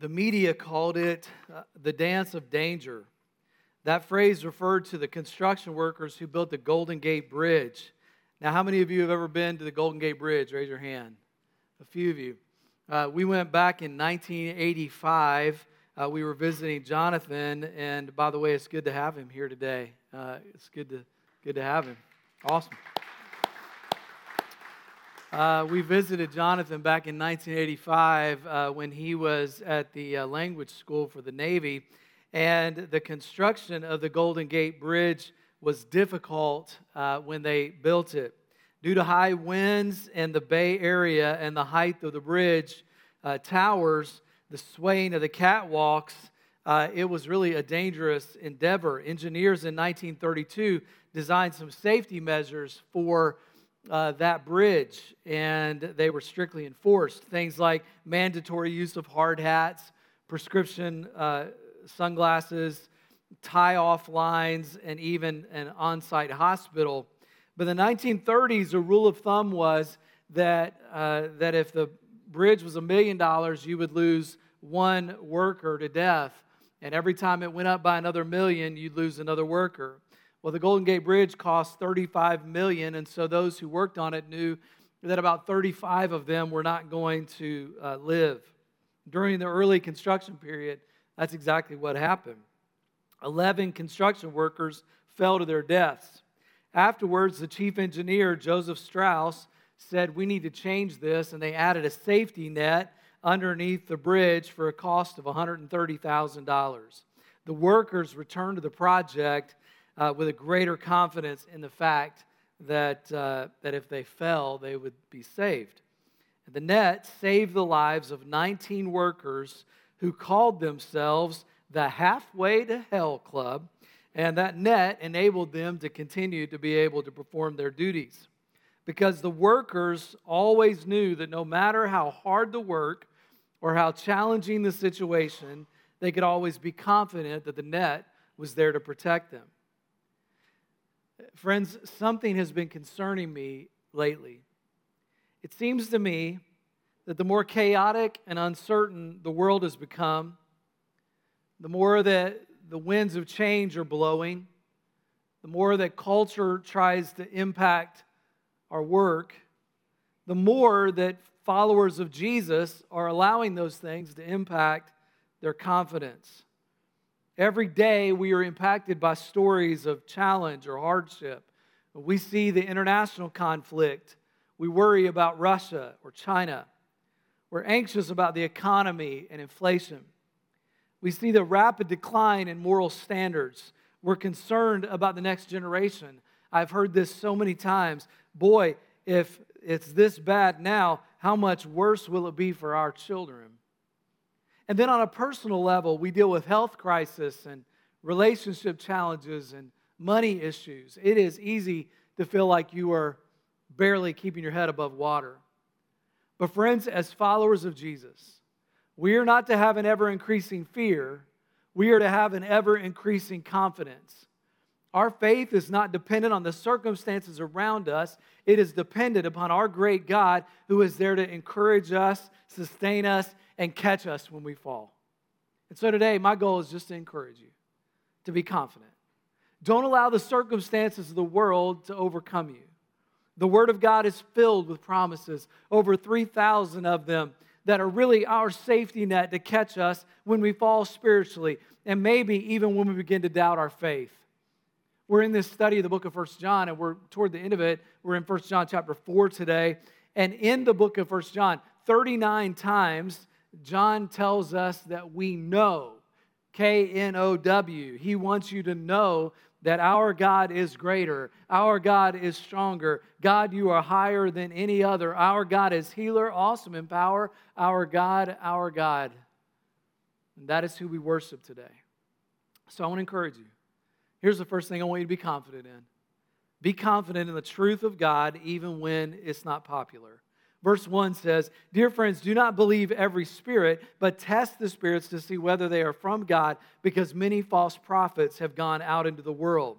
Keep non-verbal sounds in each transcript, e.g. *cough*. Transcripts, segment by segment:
The media called it uh, the dance of danger. That phrase referred to the construction workers who built the Golden Gate Bridge. Now, how many of you have ever been to the Golden Gate Bridge? Raise your hand. A few of you. Uh, we went back in 1985. Uh, we were visiting Jonathan, and by the way, it's good to have him here today. Uh, it's good to good to have him. Awesome. Uh, we visited Jonathan back in 1985 uh, when he was at the uh, language school for the Navy, and the construction of the Golden Gate Bridge was difficult uh, when they built it. Due to high winds in the Bay Area and the height of the bridge uh, towers, the swaying of the catwalks, uh, it was really a dangerous endeavor. Engineers in 1932 designed some safety measures for uh, that bridge, and they were strictly enforced. Things like mandatory use of hard hats, prescription uh, sunglasses, tie off lines, and even an on site hospital. But in the 1930s, a rule of thumb was that, uh, that if the bridge was a million dollars, you would lose one worker to death. And every time it went up by another million, you'd lose another worker. Well, the Golden Gate Bridge cost 35 million, and so those who worked on it knew that about 35 of them were not going to uh, live. During the early construction period, that's exactly what happened. 11 construction workers fell to their deaths. Afterwards, the chief engineer, Joseph Strauss, said, We need to change this, and they added a safety net underneath the bridge for a cost of $130,000. The workers returned to the project uh, with a greater confidence in the fact that, uh, that if they fell, they would be saved. The net saved the lives of 19 workers who called themselves the Halfway to Hell Club, and that net enabled them to continue to be able to perform their duties. Because the workers always knew that no matter how hard the work or how challenging the situation, they could always be confident that the net was there to protect them. Friends, something has been concerning me lately. It seems to me that the more chaotic and uncertain the world has become, the more that the winds of change are blowing, the more that culture tries to impact our work, the more that followers of Jesus are allowing those things to impact their confidence. Every day we are impacted by stories of challenge or hardship. We see the international conflict. We worry about Russia or China. We're anxious about the economy and inflation. We see the rapid decline in moral standards. We're concerned about the next generation. I've heard this so many times. Boy, if it's this bad now, how much worse will it be for our children? And then on a personal level, we deal with health crisis and relationship challenges and money issues. It is easy to feel like you are barely keeping your head above water. But, friends, as followers of Jesus, we are not to have an ever increasing fear, we are to have an ever increasing confidence. Our faith is not dependent on the circumstances around us. It is dependent upon our great God who is there to encourage us, sustain us, and catch us when we fall. And so today, my goal is just to encourage you to be confident. Don't allow the circumstances of the world to overcome you. The Word of God is filled with promises, over 3,000 of them that are really our safety net to catch us when we fall spiritually, and maybe even when we begin to doubt our faith. We're in this study of the book of First John, and we're toward the end of it. We're in First John chapter 4 today. And in the book of First John, 39 times John tells us that we know, K N O W. He wants you to know that our God is greater, our God is stronger. God, you are higher than any other. Our God is healer, awesome in power. Our God, our God. And that is who we worship today. So I want to encourage you. Here's the first thing I want you to be confident in be confident in the truth of God, even when it's not popular. Verse 1 says, Dear friends, do not believe every spirit, but test the spirits to see whether they are from God, because many false prophets have gone out into the world.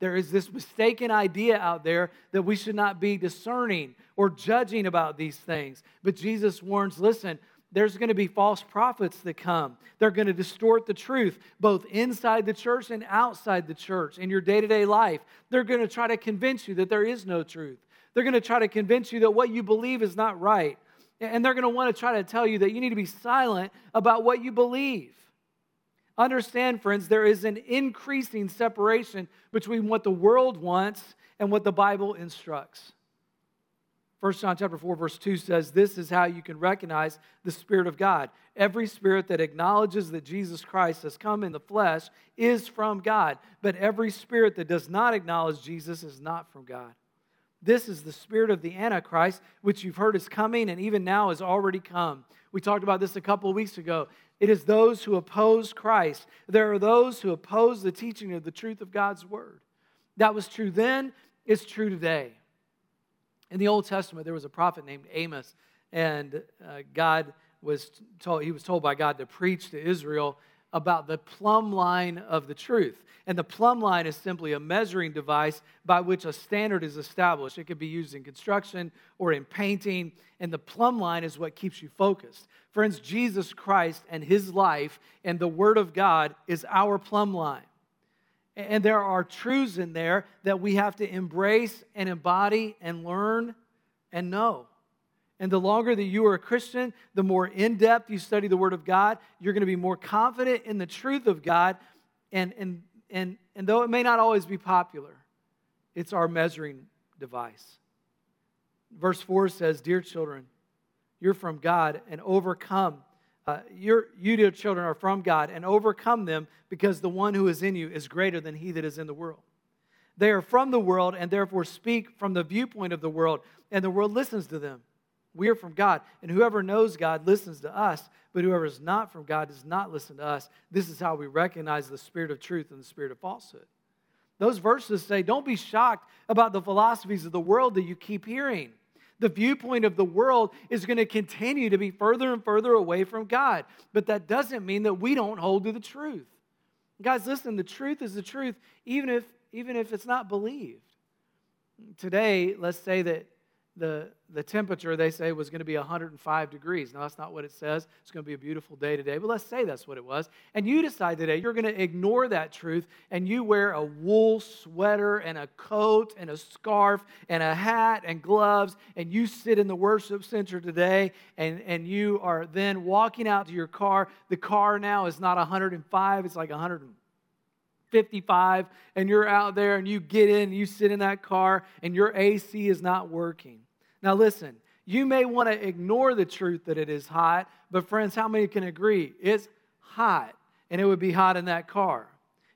There is this mistaken idea out there that we should not be discerning or judging about these things. But Jesus warns listen, there's going to be false prophets that come. They're going to distort the truth, both inside the church and outside the church in your day to day life. They're going to try to convince you that there is no truth. They're going to try to convince you that what you believe is not right. And they're going to want to try to tell you that you need to be silent about what you believe. Understand, friends, there is an increasing separation between what the world wants and what the Bible instructs. 1 John chapter 4 verse 2 says this is how you can recognize the spirit of God. Every spirit that acknowledges that Jesus Christ has come in the flesh is from God, but every spirit that does not acknowledge Jesus is not from God. This is the spirit of the antichrist which you've heard is coming and even now has already come. We talked about this a couple of weeks ago. It is those who oppose Christ. There are those who oppose the teaching of the truth of God's word. That was true then, it's true today. In the Old Testament, there was a prophet named Amos, and uh, God was told, he was told by God to preach to Israel about the plumb line of the truth. And the plumb line is simply a measuring device by which a standard is established. It could be used in construction or in painting, and the plumb line is what keeps you focused. Friends, Jesus Christ and his life and the Word of God is our plumb line. And there are truths in there that we have to embrace and embody and learn and know. And the longer that you are a Christian, the more in depth you study the Word of God, you're going to be more confident in the truth of God. And, and, and, and though it may not always be popular, it's our measuring device. Verse 4 says, Dear children, you're from God and overcome uh, you, dear children, are from God and overcome them because the one who is in you is greater than he that is in the world. They are from the world and therefore speak from the viewpoint of the world, and the world listens to them. We are from God, and whoever knows God listens to us, but whoever is not from God does not listen to us. This is how we recognize the spirit of truth and the spirit of falsehood. Those verses say, Don't be shocked about the philosophies of the world that you keep hearing the viewpoint of the world is going to continue to be further and further away from God. But that doesn't mean that we don't hold to the truth. Guys, listen, the truth is the truth, even if, even if it's not believed. Today, let's say that the, the temperature, they say, was going to be 105 degrees. Now, that's not what it says. It's going to be a beautiful day today, but let's say that's what it was. And you decide today you're going to ignore that truth and you wear a wool sweater and a coat and a scarf and a hat and gloves, and you sit in the worship center today and, and you are then walking out to your car. The car now is not 105, it's like 155, and you're out there and you get in you sit in that car and your AC is not working. Now, listen, you may want to ignore the truth that it is hot, but friends, how many can agree? It's hot, and it would be hot in that car.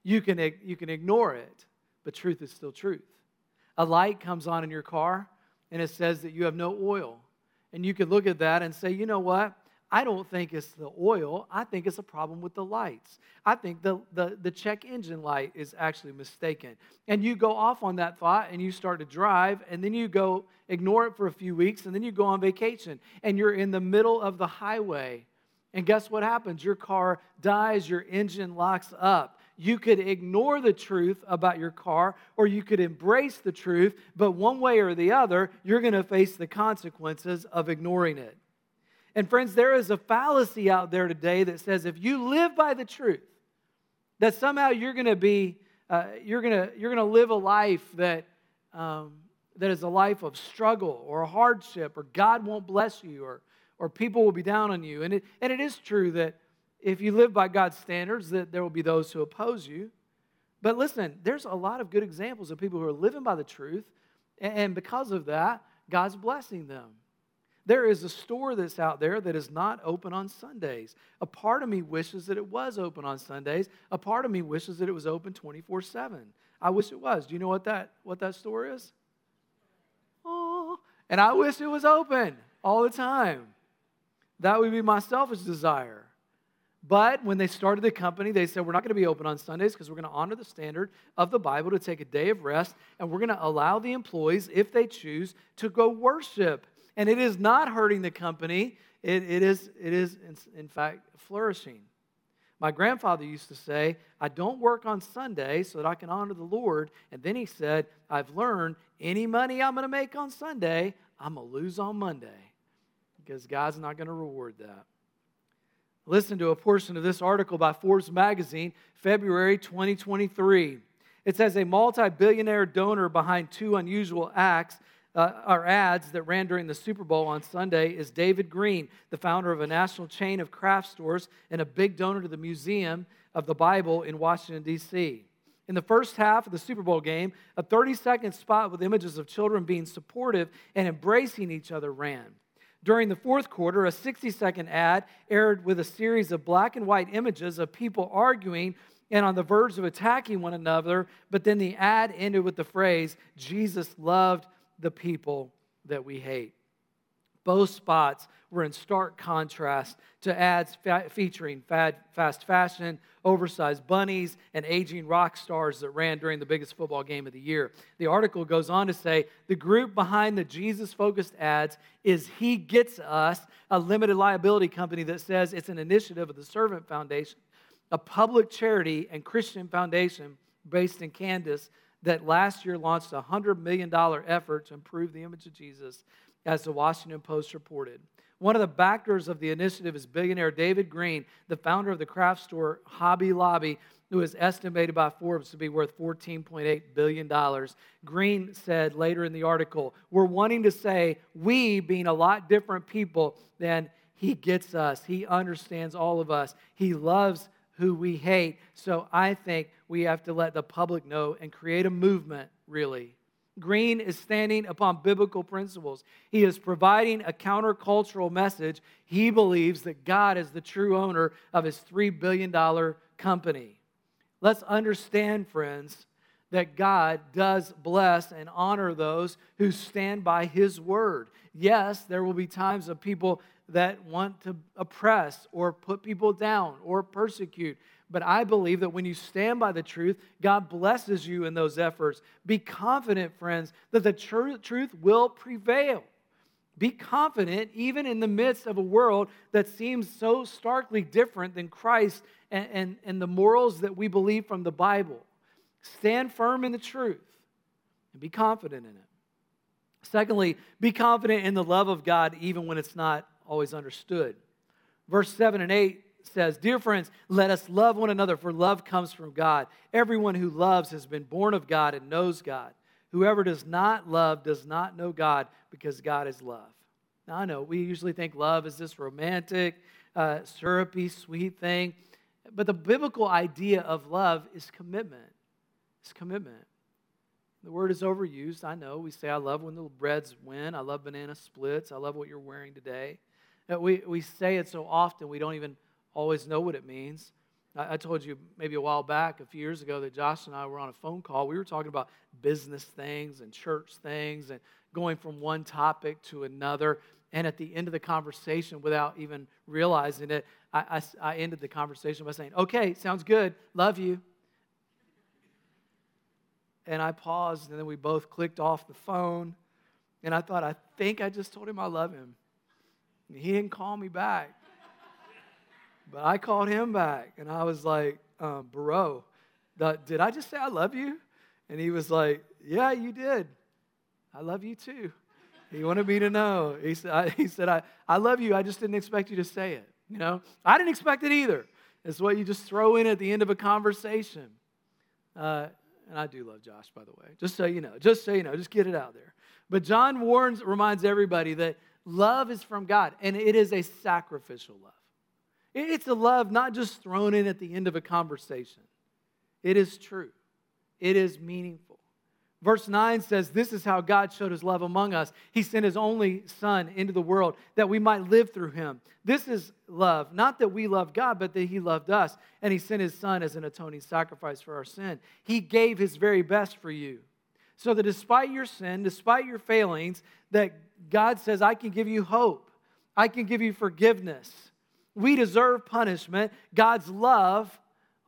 You can, you can ignore it, but truth is still truth. A light comes on in your car, and it says that you have no oil. And you could look at that and say, you know what? I don't think it's the oil. I think it's a problem with the lights. I think the, the, the check engine light is actually mistaken. And you go off on that thought and you start to drive, and then you go ignore it for a few weeks, and then you go on vacation. And you're in the middle of the highway. And guess what happens? Your car dies, your engine locks up. You could ignore the truth about your car, or you could embrace the truth, but one way or the other, you're going to face the consequences of ignoring it. And friends, there is a fallacy out there today that says if you live by the truth, that somehow you're going to be, uh, you're going to you're going to live a life that um, that is a life of struggle or hardship, or God won't bless you, or or people will be down on you. And it, and it is true that if you live by God's standards, that there will be those who oppose you. But listen, there's a lot of good examples of people who are living by the truth, and because of that, God's blessing them. There is a store that's out there that is not open on Sundays. A part of me wishes that it was open on Sundays. A part of me wishes that it was open 24 7. I wish it was. Do you know what that, what that store is? Oh, and I wish it was open all the time. That would be my selfish desire. But when they started the company, they said, We're not going to be open on Sundays because we're going to honor the standard of the Bible to take a day of rest, and we're going to allow the employees, if they choose, to go worship and it is not hurting the company. It, it is, it is in, fact, flourishing. My grandfather used to say, I don't work on Sunday so that I can honor the Lord. And then he said, I've learned any money I'm going to make on Sunday, I'm going to lose on Monday because God's not going to reward that. Listen to a portion of this article by Forbes magazine, February 2023. It says a multi billionaire donor behind two unusual acts uh, or ads that ran during the Super Bowl on Sunday is David Green, the founder of a national chain of craft stores and a big donor to the Museum of the Bible in Washington, D.C. In the first half of the Super Bowl game, a 30 second spot with images of children being supportive and embracing each other ran. During the fourth quarter, a 60 second ad aired with a series of black and white images of people arguing and on the verge of attacking one another, but then the ad ended with the phrase, Jesus loved the people that we hate. Both spots were in stark contrast to ads fa- featuring fad, fast fashion, oversized bunnies, and aging rock stars that ran during the biggest football game of the year. The article goes on to say the group behind the Jesus focused ads is He Gets Us, a limited liability company that says it's an initiative of the Servant Foundation, a public charity and Christian foundation based in Kansas that last year launched a $100 million effort to improve the image of Jesus, as the Washington Post reported. One of the backers of the initiative is billionaire David Green, the founder of the craft store Hobby Lobby, who is estimated by Forbes to be worth $14.8 billion. Green said later in the article, We're wanting to say we, being a lot different people, than he gets us. He understands all of us. He loves who we hate. So I think we have to let the public know and create a movement, really. Green is standing upon biblical principles. He is providing a countercultural message. He believes that God is the true owner of his $3 billion company. Let's understand, friends, that God does bless and honor those who stand by his word. Yes, there will be times of people that want to oppress or put people down or persecute. But I believe that when you stand by the truth, God blesses you in those efforts. Be confident, friends, that the tr- truth will prevail. Be confident, even in the midst of a world that seems so starkly different than Christ and, and, and the morals that we believe from the Bible. Stand firm in the truth and be confident in it. Secondly, be confident in the love of God even when it's not always understood. Verse 7 and 8 says, Dear friends, let us love one another, for love comes from God. Everyone who loves has been born of God and knows God. Whoever does not love does not know God, because God is love. Now, I know we usually think love is this romantic, uh, syrupy, sweet thing, but the biblical idea of love is commitment. It's commitment. The word is overused. I know. We say, I love when the Reds win. I love banana splits. I love what you're wearing today. Uh, we, we say it so often, we don't even always know what it means. I, I told you maybe a while back, a few years ago, that Josh and I were on a phone call. We were talking about business things and church things and going from one topic to another. And at the end of the conversation, without even realizing it, I, I, I ended the conversation by saying, Okay, sounds good. Love you. And I paused, and then we both clicked off the phone. And I thought, I think I just told him I love him. He didn't call me back. But I called him back and I was like, um, Bro, did I just say I love you? And he was like, Yeah, you did. I love you too. He wanted me to know. He said, I, *laughs* he said I, I love you. I just didn't expect you to say it. You know, I didn't expect it either. It's what you just throw in at the end of a conversation. Uh, and I do love Josh, by the way. Just so you know, just so you know, just get it out there. But John warns, reminds everybody that Love is from God, and it is a sacrificial love. It's a love not just thrown in at the end of a conversation, it is true, it is meaningful. Verse 9 says, This is how God showed his love among us. He sent his only Son into the world that we might live through him. This is love, not that we love God, but that he loved us, and he sent his Son as an atoning sacrifice for our sin. He gave his very best for you. So that despite your sin, despite your failings, that God says, I can give you hope. I can give you forgiveness. We deserve punishment. God's love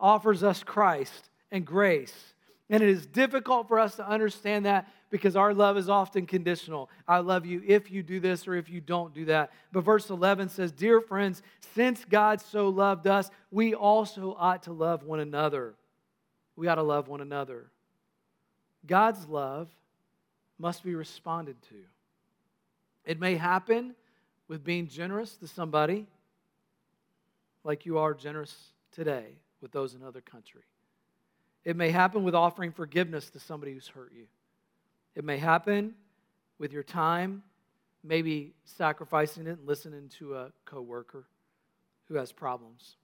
offers us Christ and grace. And it is difficult for us to understand that because our love is often conditional. I love you if you do this or if you don't do that. But verse 11 says, Dear friends, since God so loved us, we also ought to love one another. We ought to love one another. God's love must be responded to. It may happen with being generous to somebody. Like you are generous today with those in other country. It may happen with offering forgiveness to somebody who's hurt you. It may happen with your time, maybe sacrificing it and listening to a coworker who has problems.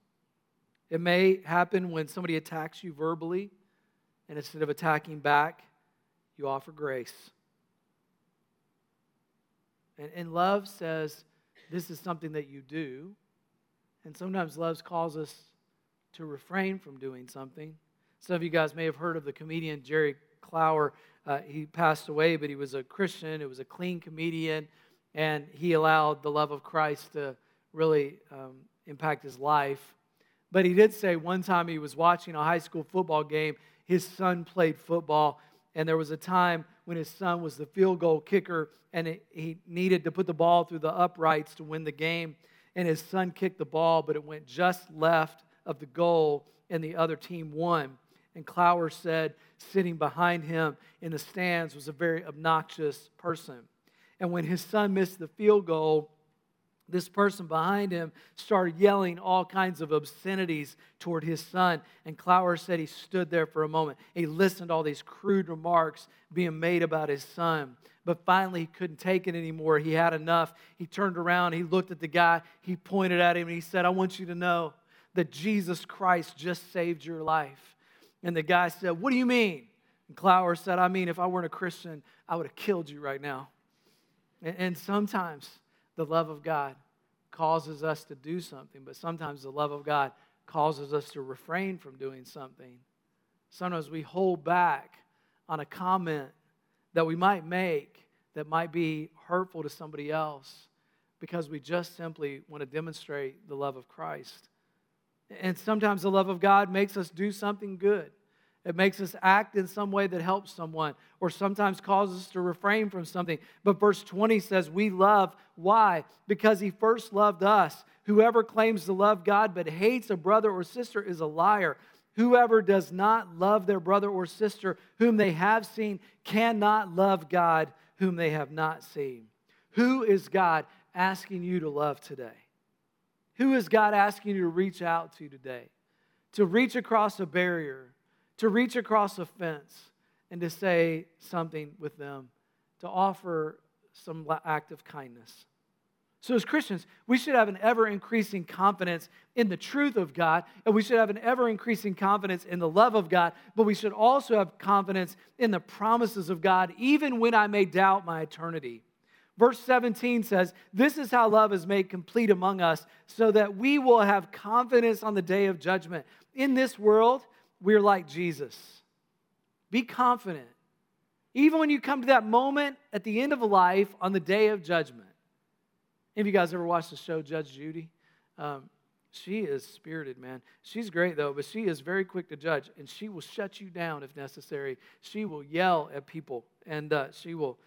It may happen when somebody attacks you verbally, and instead of attacking back, you offer grace. And, and love says this is something that you do. And sometimes love calls us to refrain from doing something. Some of you guys may have heard of the comedian Jerry Clower. Uh, he passed away, but he was a Christian. It was a clean comedian, and he allowed the love of Christ to really um, impact his life. But he did say one time he was watching a high school football game. His son played football, and there was a time when his son was the field goal kicker, and it, he needed to put the ball through the uprights to win the game. And his son kicked the ball, but it went just left of the goal, and the other team won. And Clower said, sitting behind him in the stands was a very obnoxious person. And when his son missed the field goal, this person behind him started yelling all kinds of obscenities toward his son. And Clower said he stood there for a moment. He listened to all these crude remarks being made about his son. But finally, he couldn't take it anymore. He had enough. He turned around, he looked at the guy, he pointed at him, and he said, I want you to know that Jesus Christ just saved your life. And the guy said, What do you mean? And Clower said, I mean, if I weren't a Christian, I would have killed you right now. And, and sometimes, the love of God causes us to do something, but sometimes the love of God causes us to refrain from doing something. Sometimes we hold back on a comment that we might make that might be hurtful to somebody else because we just simply want to demonstrate the love of Christ. And sometimes the love of God makes us do something good. It makes us act in some way that helps someone, or sometimes causes us to refrain from something. But verse 20 says, We love. Why? Because He first loved us. Whoever claims to love God but hates a brother or sister is a liar. Whoever does not love their brother or sister whom they have seen cannot love God whom they have not seen. Who is God asking you to love today? Who is God asking you to reach out to today? To reach across a barrier to reach across a fence and to say something with them, to offer some act of kindness. So, as Christians, we should have an ever increasing confidence in the truth of God, and we should have an ever increasing confidence in the love of God, but we should also have confidence in the promises of God, even when I may doubt my eternity. Verse 17 says, This is how love is made complete among us, so that we will have confidence on the day of judgment. In this world, we're like Jesus. Be confident. Even when you come to that moment at the end of life on the day of judgment. Any of you guys ever watched the show Judge Judy? Um, she is spirited, man. She's great, though, but she is very quick to judge, and she will shut you down if necessary. She will yell at people, and uh, she will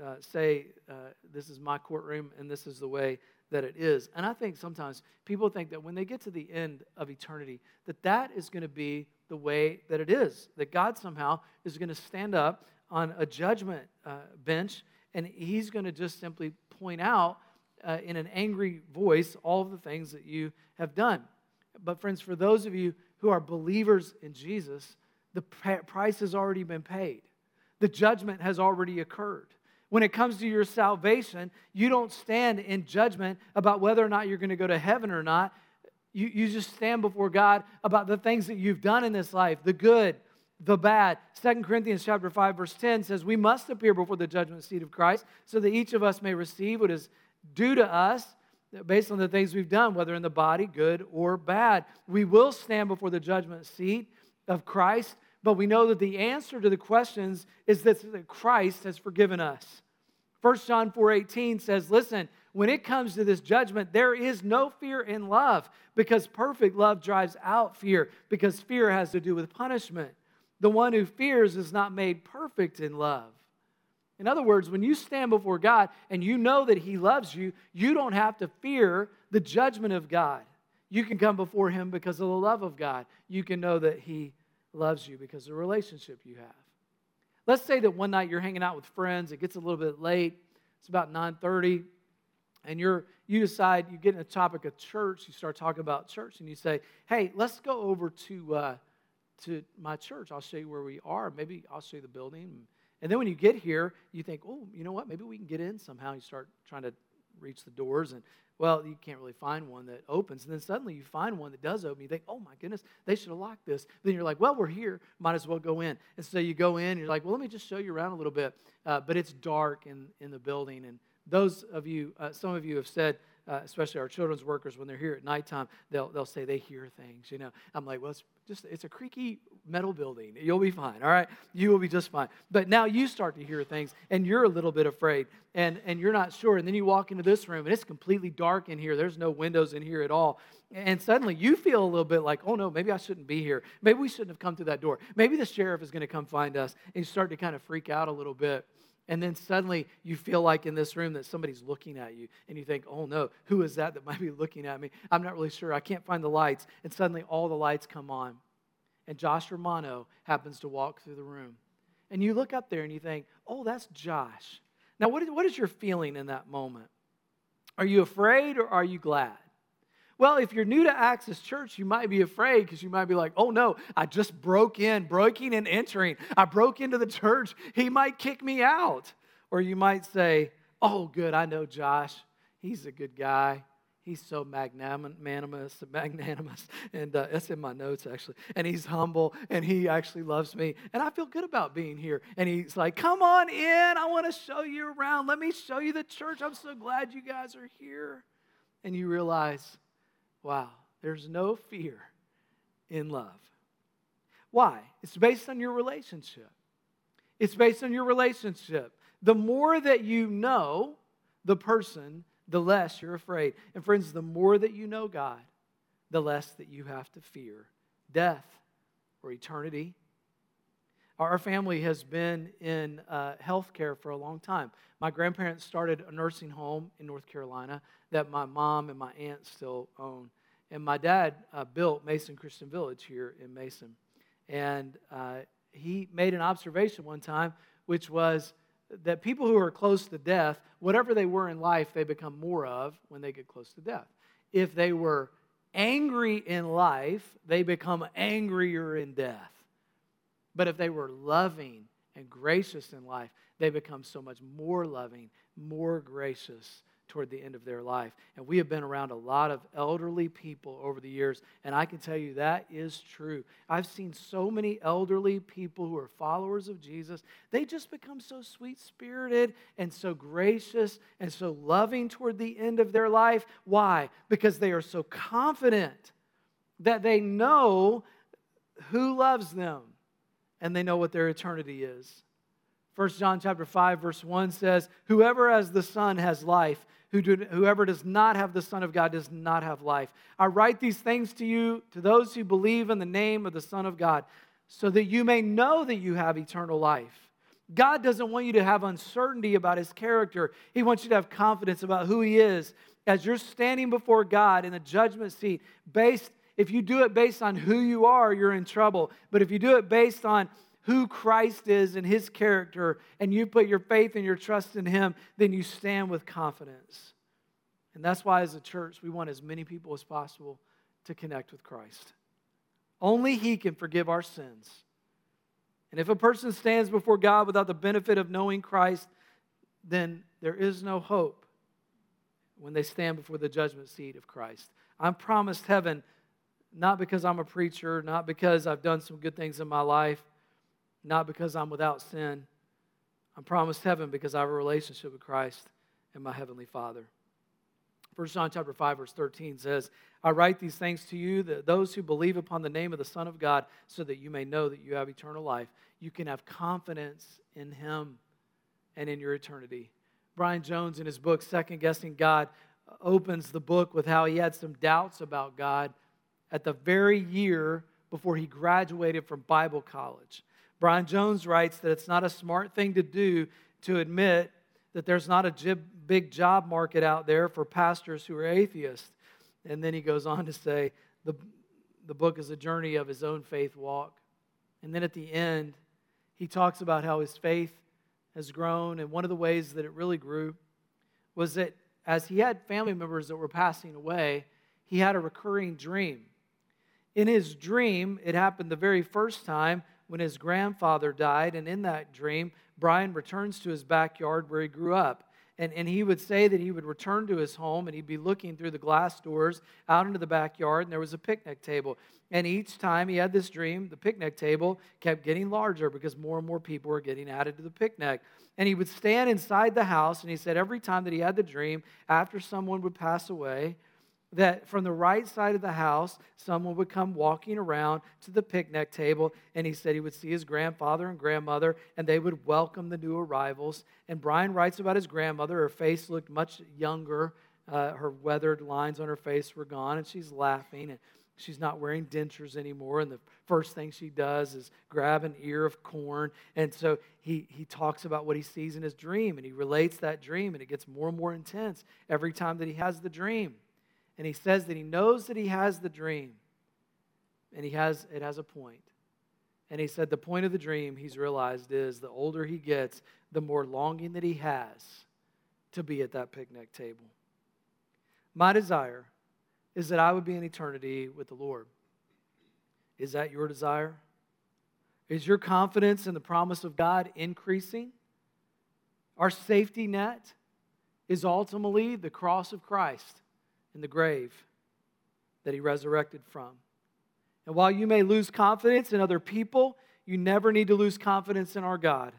uh, say, uh, This is my courtroom, and this is the way that it is. And I think sometimes people think that when they get to the end of eternity, that that is going to be the way that it is. That God somehow is going to stand up on a judgment uh, bench and he's going to just simply point out uh, in an angry voice all of the things that you have done. But, friends, for those of you who are believers in Jesus, the price has already been paid, the judgment has already occurred. When it comes to your salvation, you don't stand in judgment about whether or not you're going to go to heaven or not. You, you just stand before God about the things that you've done in this life, the good, the bad. Second Corinthians chapter 5, verse 10 says, We must appear before the judgment seat of Christ so that each of us may receive what is due to us based on the things we've done, whether in the body, good or bad. We will stand before the judgment seat of Christ, but we know that the answer to the questions is that Christ has forgiven us. 1 John 4:18 says, "Listen, when it comes to this judgment, there is no fear in love because perfect love drives out fear because fear has to do with punishment. The one who fears is not made perfect in love. In other words, when you stand before God and you know that He loves you, you don't have to fear the judgment of God. You can come before Him because of the love of God. You can know that He loves you because of the relationship you have. Let's say that one night you're hanging out with friends, it gets a little bit late, it's about 9:30 and you're you decide you get in a topic of church you start talking about church and you say hey let's go over to uh, to my church i'll show you where we are maybe i'll show you the building and then when you get here you think oh you know what? Maybe we can get in somehow. You start trying to reach the doors and well you can't really find one that opens. And then suddenly you find one that does open. You think oh my goodness they should have locked this. Then you're like well we're here. Might as well go in. And so you go in and you're like well let me just show you around a little bit. Uh, but it's dark in, in the building. And those of you, uh, some of you have said, uh, especially our children's workers, when they're here at nighttime, they'll, they'll say they hear things. You know, I'm like, well, it's just it's a creaky metal building. You'll be fine. All right, you will be just fine. But now you start to hear things, and you're a little bit afraid, and and you're not sure. And then you walk into this room, and it's completely dark in here. There's no windows in here at all. And suddenly you feel a little bit like, oh no, maybe I shouldn't be here. Maybe we shouldn't have come through that door. Maybe the sheriff is going to come find us. And you start to kind of freak out a little bit. And then suddenly you feel like in this room that somebody's looking at you, and you think, oh no, who is that that *laughs* might be looking at me? I'm not really sure. I can't find the lights. And suddenly all the lights come on. And Josh Romano happens to walk through the room. And you look up there and you think, oh, that's Josh. Now, what is, what is your feeling in that moment? Are you afraid or are you glad? Well, if you're new to Access Church, you might be afraid because you might be like, oh no, I just broke in, breaking and entering. I broke into the church. He might kick me out. Or you might say, oh, good, I know Josh. He's a good guy. He's so magnanimous, magnanimous, *laughs* and uh, that's in my notes actually. And he's humble, and he actually loves me, and I feel good about being here. And he's like, "Come on in, I want to show you around. Let me show you the church. I'm so glad you guys are here." And you realize, Wow, there's no fear in love. Why? It's based on your relationship. It's based on your relationship. The more that you know the person, the less you're afraid. And friends, the more that you know God, the less that you have to fear death or eternity. Our family has been in uh, healthcare for a long time. My grandparents started a nursing home in North Carolina that my mom and my aunt still own. And my dad uh, built Mason Christian Village here in Mason. And uh, he made an observation one time, which was that people who are close to death, whatever they were in life, they become more of when they get close to death. If they were angry in life, they become angrier in death. But if they were loving and gracious in life, they become so much more loving, more gracious, toward the end of their life. And we have been around a lot of elderly people over the years, and I can tell you that is true. I've seen so many elderly people who are followers of Jesus. They just become so sweet spirited and so gracious and so loving toward the end of their life. Why? Because they are so confident that they know who loves them and they know what their eternity is. 1 John chapter 5 verse 1 says, "Whoever has the Son has life, who do, whoever does not have the Son of God does not have life. I write these things to you, to those who believe in the name of the Son of God, so that you may know that you have eternal life. God doesn't want you to have uncertainty about his character. He wants you to have confidence about who he is. As you're standing before God in the judgment seat, based if you do it based on who you are, you're in trouble. But if you do it based on who Christ is and his character, and you put your faith and your trust in him, then you stand with confidence. And that's why, as a church, we want as many people as possible to connect with Christ. Only he can forgive our sins. And if a person stands before God without the benefit of knowing Christ, then there is no hope when they stand before the judgment seat of Christ. I'm promised heaven not because I'm a preacher, not because I've done some good things in my life not because I'm without sin. I'm promised heaven because I have a relationship with Christ and my heavenly Father. 1 John chapter 5, verse 13 says, I write these things to you, that those who believe upon the name of the Son of God, so that you may know that you have eternal life. You can have confidence in Him and in your eternity. Brian Jones, in his book, Second Guessing God, opens the book with how he had some doubts about God at the very year before he graduated from Bible college. Brian Jones writes that it's not a smart thing to do to admit that there's not a big job market out there for pastors who are atheists. And then he goes on to say the, the book is a journey of his own faith walk. And then at the end, he talks about how his faith has grown. And one of the ways that it really grew was that as he had family members that were passing away, he had a recurring dream. In his dream, it happened the very first time when his grandfather died. And in that dream, Brian returns to his backyard where he grew up. And, and he would say that he would return to his home and he'd be looking through the glass doors out into the backyard, and there was a picnic table. And each time he had this dream, the picnic table kept getting larger because more and more people were getting added to the picnic. And he would stand inside the house, and he said every time that he had the dream, after someone would pass away, that from the right side of the house, someone would come walking around to the picnic table, and he said he would see his grandfather and grandmother, and they would welcome the new arrivals. And Brian writes about his grandmother. Her face looked much younger. Uh, her weathered lines on her face were gone, and she's laughing. And she's not wearing dentures anymore. And the first thing she does is grab an ear of corn. And so he, he talks about what he sees in his dream, and he relates that dream, and it gets more and more intense every time that he has the dream and he says that he knows that he has the dream and he has it has a point. And he said the point of the dream he's realized is the older he gets the more longing that he has to be at that picnic table. My desire is that i would be in eternity with the lord. Is that your desire? Is your confidence in the promise of god increasing? Our safety net is ultimately the cross of christ in the grave that he resurrected from. And while you may lose confidence in other people, you never need to lose confidence in our God.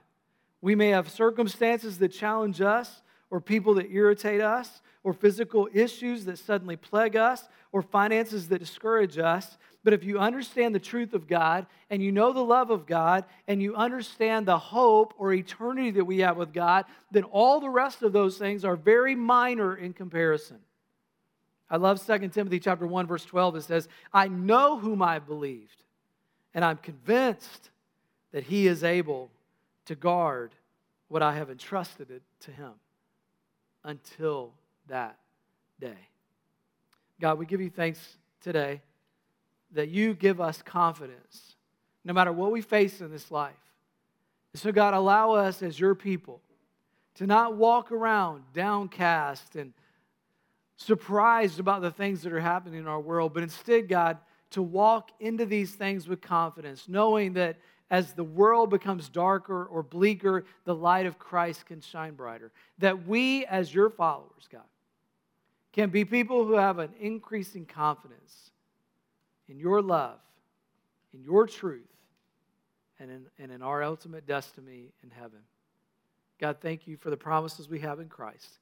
We may have circumstances that challenge us, or people that irritate us, or physical issues that suddenly plague us, or finances that discourage us. But if you understand the truth of God and you know the love of God and you understand the hope or eternity that we have with God, then all the rest of those things are very minor in comparison. I love 2 Timothy chapter 1 verse 12 it says, "I know whom I have believed, and I'm convinced that he is able to guard what I have entrusted it to him until that day." God, we give you thanks today that you give us confidence no matter what we face in this life. so, God, allow us as your people to not walk around downcast and surprised about the things that are happening in our world, but instead, God, to walk into these things with confidence, knowing that as the world becomes darker or bleaker, the light of Christ can shine brighter. That we, as your followers, God, can be people who have an increasing confidence in your love, in your truth, and in, and in our ultimate destiny in heaven. God, thank you for the promises we have in Christ.